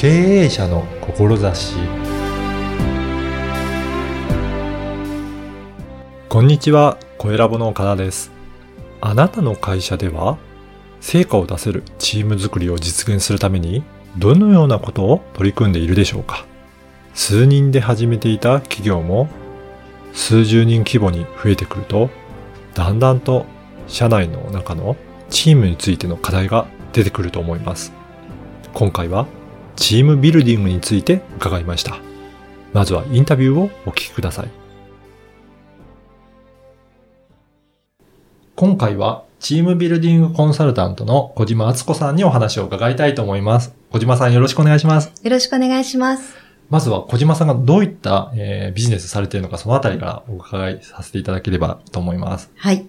経営者の志こんにちは、小ラボの岡田です。あなたの会社では、成果を出せるチーム作りを実現するために、どのようなことを取り組んでいるでしょうか数人で始めていた企業も、数十人規模に増えてくると、だんだんと社内の中のチームについての課題が出てくると思います。今回はチームビルディングについて伺いました。まずはインタビューをお聞きください。今回はチームビルディングコンサルタントの小島敦子さんにお話を伺いたいと思います。小島さんよろしくお願いします。よろしくお願いします。まずは小島さんがどういった、えービジネスされているのかそのあたりからお伺いさせていただければと思います。はい。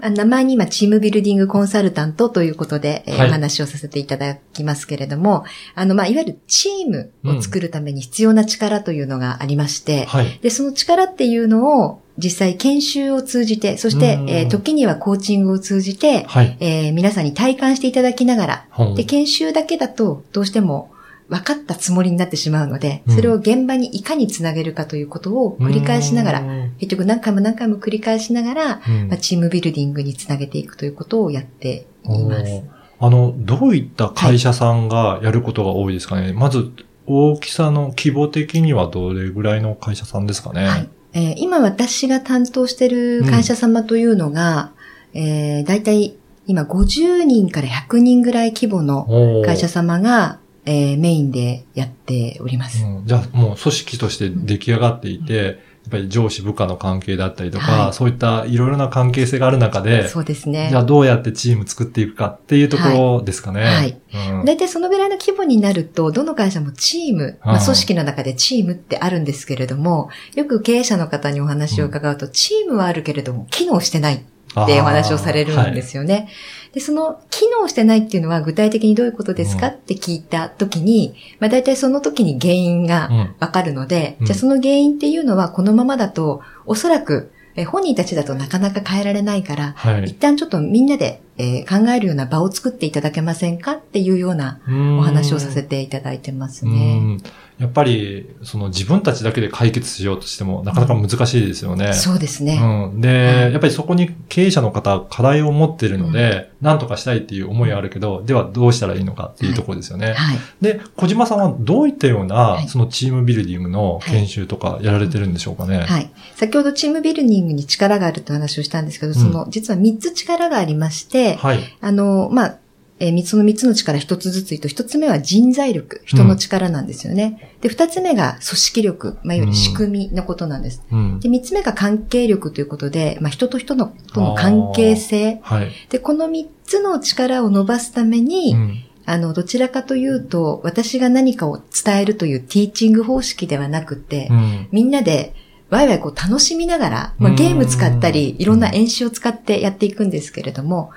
あ名前に今、チームビルディングコンサルタントということで、えーはいお話をさせていただきますけれども、あの、まあ、いわゆるチームを作るために必要な力というのがありまして、はい。で、その力っていうのを実際研修を通じて、そしてう、んえー時にはコーチングを通じて、はい。えー皆さんに体感していただきながら、で、研修だけだとどうしても分かったつもりになってしまうので、うん。それを現場にいかにつなげるかということを繰り返しながら、うん結局何回も何回も繰り返しながら、うん。まあ、チームビルディングにつなげていくということをやっています。あの、どういった会社さんがやることが多いですかね、まず、大きさの規模的にはどれぐらいの会社さんですかね。はい。えー今私が担当している会社様というのが、えー、大体今50人から100人ぐらい規模の会社様が、えーメインでやっております。うん。じゃあもう組織として出来上がっていて、やっぱり上司部下の関係だったりとか、はい。そういったいろいろな関係性がある中で、そうですね。じゃ。あどうやってチーム作っていくかっていうところですかね。はい。うん。大体そのぐらいの規模になると、どの会社もチーム、まあ組織の中でチームってあるんですけれども、よく経営者の方にお話を伺うと、チームはあるけれども、機能してないってお話をされるんですよね。で、その機能してないっていうのは具体的にどういうことですかうん。って聞いたときに、まあ大体その時に原因がうん。わかるので、うん。じゃあその原因っていうのはこのままだと、おそらくえ本人たちだとなかなか変えられないから、はい。一旦ちょっとみんなで、えー考えるような場を作っていただけませんかっていうようなお話をさせていただいてますうね。んやっぱり、その自分たちだけで解決しようとしてもなかなか難しいですよね。そうですね。うん。で、はいやっぱりそこに経営者の方、課題を持っているので、何とかしたいっていう思いはあるけど、ではどうしたらいいのかっていうところですよね。はい。で、小島さんはどういったような、はいそのチームビルディングの研修とかやられてるんでしょうかね。はい。先ほどチームビルディングに力があるという話をしたんですけど、その、実は3つ力がありまして、はい。あの、まあ、えーみその3つの力1つずつ言うと、1つ目は人材力、人の力なんですよね。で、2つ目が組織力、まあ、いわゆる仕組みのことなんです。うん。で、3つ目が関係力ということで、まあ、人と人のとの関係性。はい。で、この3つの力を伸ばすために、うん。あの、どちらかというと、私が何かを伝えるというティーチング方式ではなくて、うん。みんなでワイワイこう楽しみながら、まあ、うんゲーム使ったり、いろんな演習を使ってやっていくんですけれども、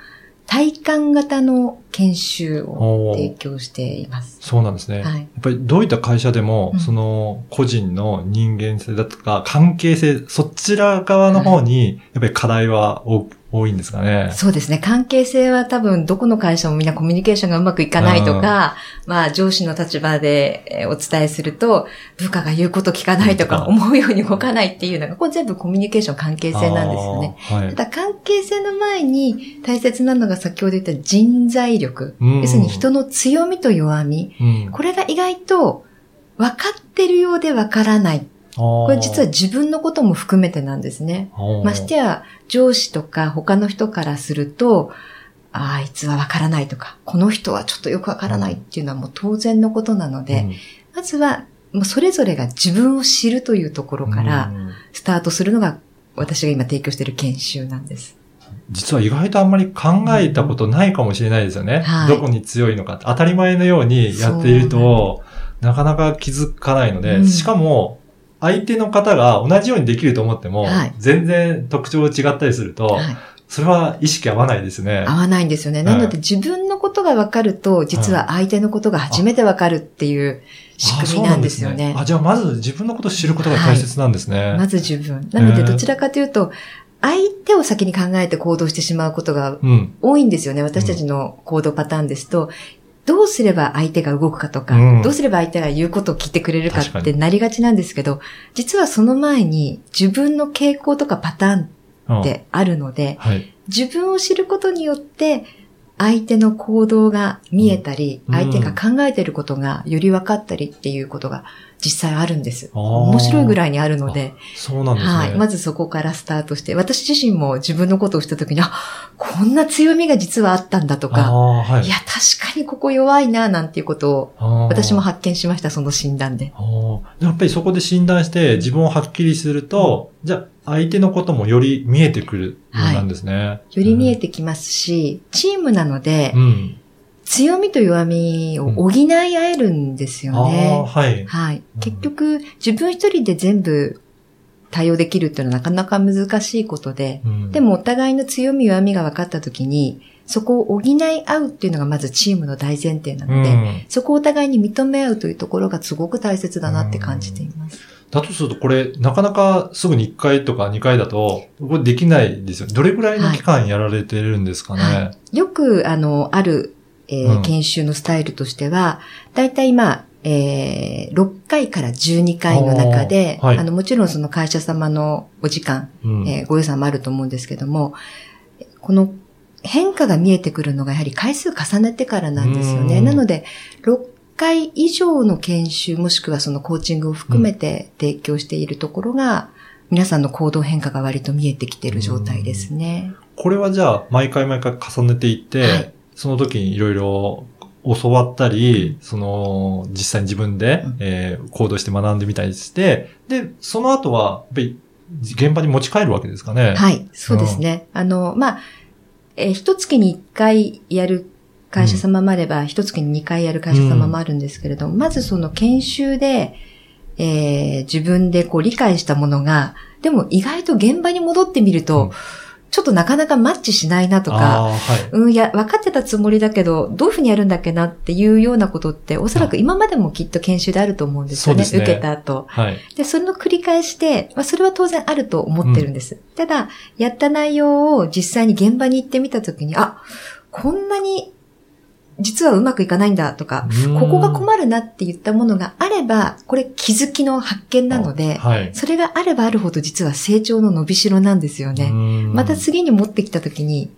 体感型の研修を提供しています。そうなんですね。はいやっぱりどういった会社でも、うんその個人の人間性だとか関係性、そちら側の方に、やっぱり課題は多多いんですかね。そうですね。関係性は多分どこの会社もみんなコミュニケーションがうまくいかないとか、まあ上司の立場でえーお伝えすると、部下が言うこと聞かないとか、うん思うように動かないっていうのが、これ全部コミュニケーション関係性なんですよね。はい。ただ関係性の前に大切なのが先ほど言った人材力。うん要するに人の強みと弱み。うん、これが意外と分かってるようで分からない。ここれ実は自分のことも含めてなんですね。ましてや上司とか他の人からすると、ああいつは分からないとか、この人はちょっとよく分からないっていうのはもう当然のことなので、まずはもうそれぞれが自分を知るというところからスタートするのが私が今提供している研修なんです。実は意外とあんまり考えたことないかもしれないですよね。はいどこに強いのか当たり前のようにやっていると、なかなか気づかないので、うんしかも、相手の方が同じようにできると思っても、はい全然特徴違ったりすると、はいそれは意識合わないですね。合わないんですよね。なので自分のことが分かると、実は相手のことが初めて分かるっていう仕組みなんですよね。あ、あじゃあまず自分のことを知ることが大切なんですね。まず自分。なのでどちらかというと、相手を先に考えて行動してしまうことがうん。多いんですよね。私たちの行動パターンですと、どうすれば相手が動くかとか、うんどうすれば相手が言うことを聞いてくれるかってなりがちなんですけど、実はその前に自分の傾向とかパターンうんってあるので、はい。自分を知ることによって、相手の行動が見えたり、うん相手が考えてることがより分かったりっていうことが実際あるんです。面白いぐらいにあるので、そうなんですね。はい。まずそこからスタートして、私自身も自分のことをしたときに、あ、こんな強みが実はあったんだとあか、あ、はいい。や、確かにここ弱いな、なんていうことを、私も発見しました、その診断で。やっぱりそこで診断して自分をはっきりすると、じゃあ相手のこともより見えてくるようなんですね。より見えてきますし、チームなのでう、ん。強みと弱みを補い合えるんですよああ、ね。はい。はい。結局、自分一人で全部対応できるっていうのはなかなか難しいことで、うんで、もお互いの強み弱みが分かったときに、そこを補い合うっていうのがまずチームの大前提なうので、ん。そこをお互いに認め合うというところがすごく大切だなって感じています。だとするとこれ、なかなかすぐに1回とか2回だと、これできないですよ。どれぐらいの期間やられてるんですかね。はよく、あの、ある、えーうん。研修のスタイルとしては、だいたい今、えー6回から12回の中で、はい。あの、もちろんその会社様のお時間、うん。えーご予算もあると思うんですけども、この変化が見えてくるのがやはり回数重ねてからなんですよね。うん。なので、6回以上の研修もしくはそのコーチングを含めて提供しているところが、皆さんの行動変化が割と見えてきている状態ですね。これはじゃあ、毎回毎回重ねていって、はいその時にいろいろ教わったり、その、実際に自分で、うんえー行動して学んでみたりして、で、その後は、やっぱり、現場に持ち帰るわけですかね。はい、そうですね。あの、まあ、えー一月に一回やる会社様もあれば、一月に二回やる会社様もあるんですけれども、まずその研修で、えー自分でこう理解したものが、でも意外と現場に戻ってみると、うんちょっとなかなかマッチしないなとか、はい。うん、いや、分かってたつもりだけど、どういうふうにやるんだっけなっていうようなことって、おそらく今までもきっと研修であると思うんですよね。ね受けた後。はい。で、それの繰り返しで、まあ、それは当然あると思ってるんです。ただ、やった内容を実際に現場に行ってみたときに、あ、こんなに実はうまくいかないんだとか、うんここが困るなって言ったものがあれば、これ気づきの発見なので、はい。それがあればあるほど実は成長の伸びしろなんですよね。また次に持ってきたときに、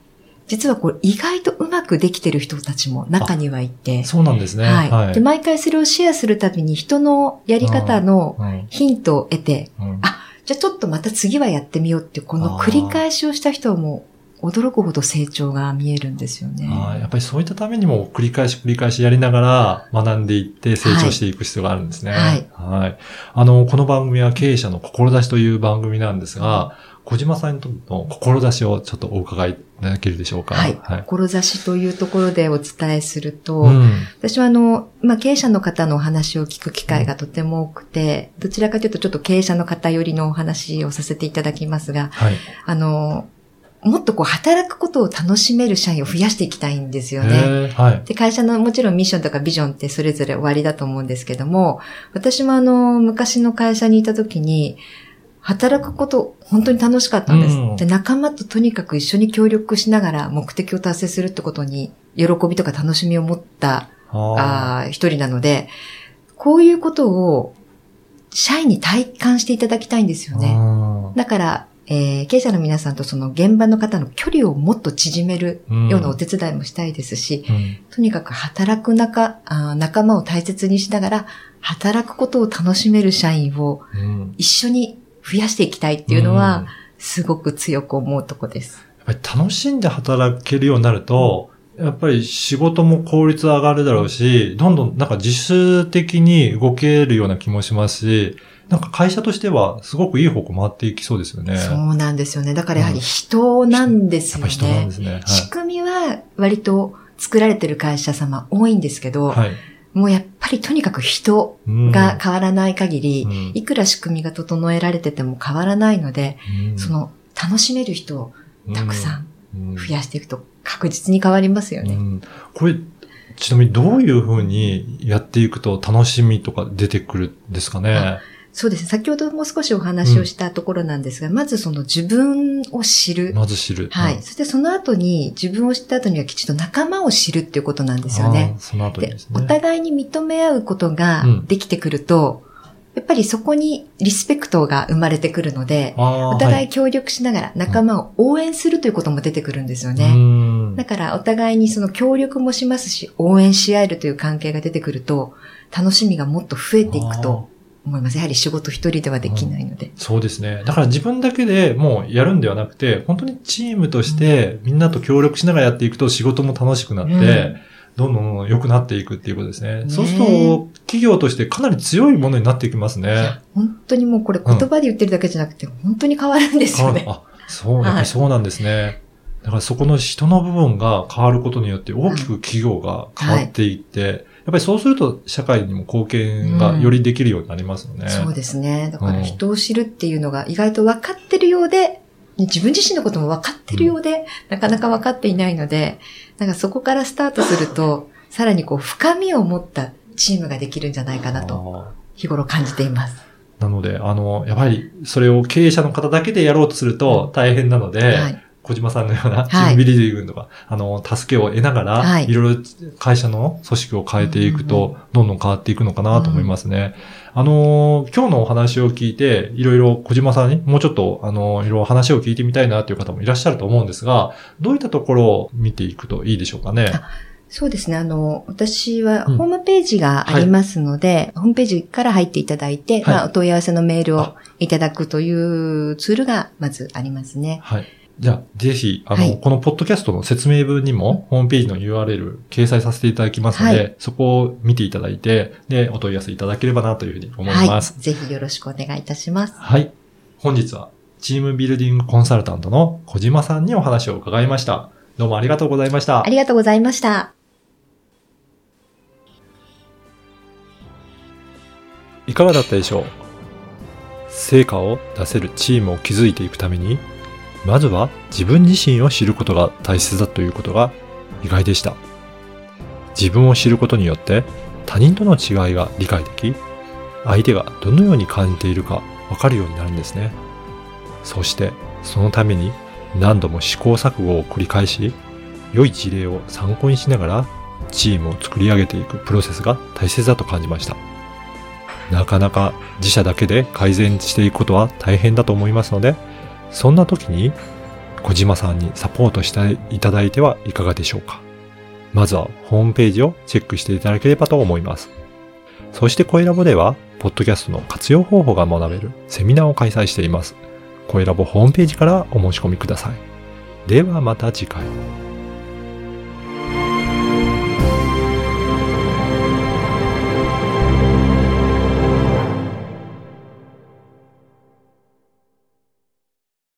実はこれ意外とうまくできてる人たちも中にはいて、そうなんですね。はい、はい。で、毎回それをシェアするたびに人のやり方のうんヒントを得て、うんあじゃあちょっとまた次はやってみようっていう、この繰り返しをした人はもう驚くほど成長が見えるんですよね。あーやっぱりそういったためにも繰り返し繰り返しやりながら学んでいって成長していく必要があるんですね。はいはい。あの、この番組は経営者の志という番組なんですが、小島さんにとっての志をちょっとお伺いいただけるでしょうか？はい。はい。志というところでお伝えすると、うん。私はあの、まあ、経営者の方のお話を聞く機会がとても多くて、どちらかというとちょっと経営者の方寄りのお話をさせていただきますが、はい。あの、もっとこう働くことを楽しめる社員を増やしていきたいんですよね。はい。で、会社のもちろんミッションとかビジョンってそれぞれ終わりだと思うんですけども、私もあの、昔の会社にいた時に、働くこと本当に楽しかったんです。うんで、仲間ととにかく一緒に協力しながら目的を達成するってことに、喜びとか楽しみを持ったあ一人なので、こういうことを社員に体感していただきたいんですよーね。あだから、えー経営者の皆さんとその現場の方の距離をもっと縮めるーようなお手伝いもしたいですし、うん。とにかく働く仲あー仲間を大切にしながら、働くことを楽しめる社員をうん。一緒に増やしていきたいっていうのは、すごく強く思うとこです。やっぱり楽しんで働けるようになると、やっぱり仕事も効率上がるだろうし、どんどんなんか自主的に動けるような気もしますし、なんか会社としてはすごくいい方向回っていきそうですよね。そうなんですよね。だからやはり人なんですよね。やっぱ人なんですね。仕組みは割と作られてる会社様多いんですけど、はい。はい。もうやっぱりとにかく人うんが変わらない限り、うんいくら仕組みが整えられてても変わらないので、うんその楽しめる人をたくさんん増やしていくと確実に変わりますよね。うんこれ、ちなみにどういうふうにやっていくと楽しみとか出てくるんですかね？そうですね。先ほども少しお話をしたところなんですが、うん、まずその自分を知る。まず知る。はい。そしてその後に、自分を知った後にはきちんと仲間を知るっていうことなんですよね。その後にですね。お互いに認め合うことができてくると、うんやっぱりそこにリスペクトが生まれてくるので、お互い協力しながら仲間を応援するということも出てくるんですよね。だからお互いにその協力もしますし、応援し合えるという関係が出てくると、楽しみがもっと増えていくと思います。やはり仕事一人ではできないので、うん、そうですね。だから自分だけでもうやるんではなくて、本当にチームとしてみんなと協力しながらやっていくと仕事も楽しくなって、うんどんどん良くなっていくっていうことですね。ねそうすると、企業としてかなり強いものになっていきますね。本当にもうこれ言葉で言ってるだけじゃなくて、うん、本当に変わるんですよね。あ、そう、そうなんですね。だからそこの人の部分が変わることによって大きく企業が変わっていって、はいはい、やっぱりそうすると社会にも貢献がよりできるようになりますよね。うん、そうですね。だから人を知るっていうのが意外と分かってるようで、自分自身のことも分かってるようで、うん、なかなか分かっていないので、なんかそこからスタートすると、さらにこう深みを持ったチームができるんじゃないかなと、日頃感じています。なので、あの、やはりそれを経営者の方だけでやろうとすると大変なので、はい小島さんのようなチームビリディングとか、はい、あの、助けを得ながら、はい、いろいろ会社の組織を変えていくと、どんどん変わっていくのかなと思いますね。うん、あの、今日のお話を聞いて、いろいろ小島さんにもうちょっと、あの、いろいろ話を聞いてみたいなという方もいらっしゃると思うんですが、どういったところを見ていくといいでしょうかね？そうですね。あの、私はホームページがありますので、うんはい、ホームページから入っていただいて、はい、まあ、お問い合わせのメールをいただくというツールがまずありますね。はい。じゃあ、ぜひ、あの、はい、このポッドキャストの説明文にも、ホームページの URL 掲載させていただきますので、はい、そこを見ていただいて、で、お問い合わせいただければなというふうに思います。はい、ぜひよろしくお願いいたします。はい。本日は、チームビルディングコンサルタントの小島さんにお話を伺いました。どうもありがとうございました。ありがとうございました。いかがだったでしょう？成果を出せるチームを築いていくために、まずは自分自身を知ることが大切だということが意外でした。自分を知ることによって他人との違いが理解でき、相手がどのように感じているかわかるようになるんですね。そしてそのために何度も試行錯誤を繰り返し、良い事例を参考にしながらチームを作り上げていくプロセスが大切だと感じました。なかなか自社だけで改善していくことは大変だと思いますので、そんな時に小島さんにサポートしていただいてはいかがでしょうか。まずはホームページをチェックしていただければと思います。そして声ラボでは、ポッドキャストの活用方法が学べるセミナーを開催しています。声ラボホームページからお申し込みください。ではまた次回。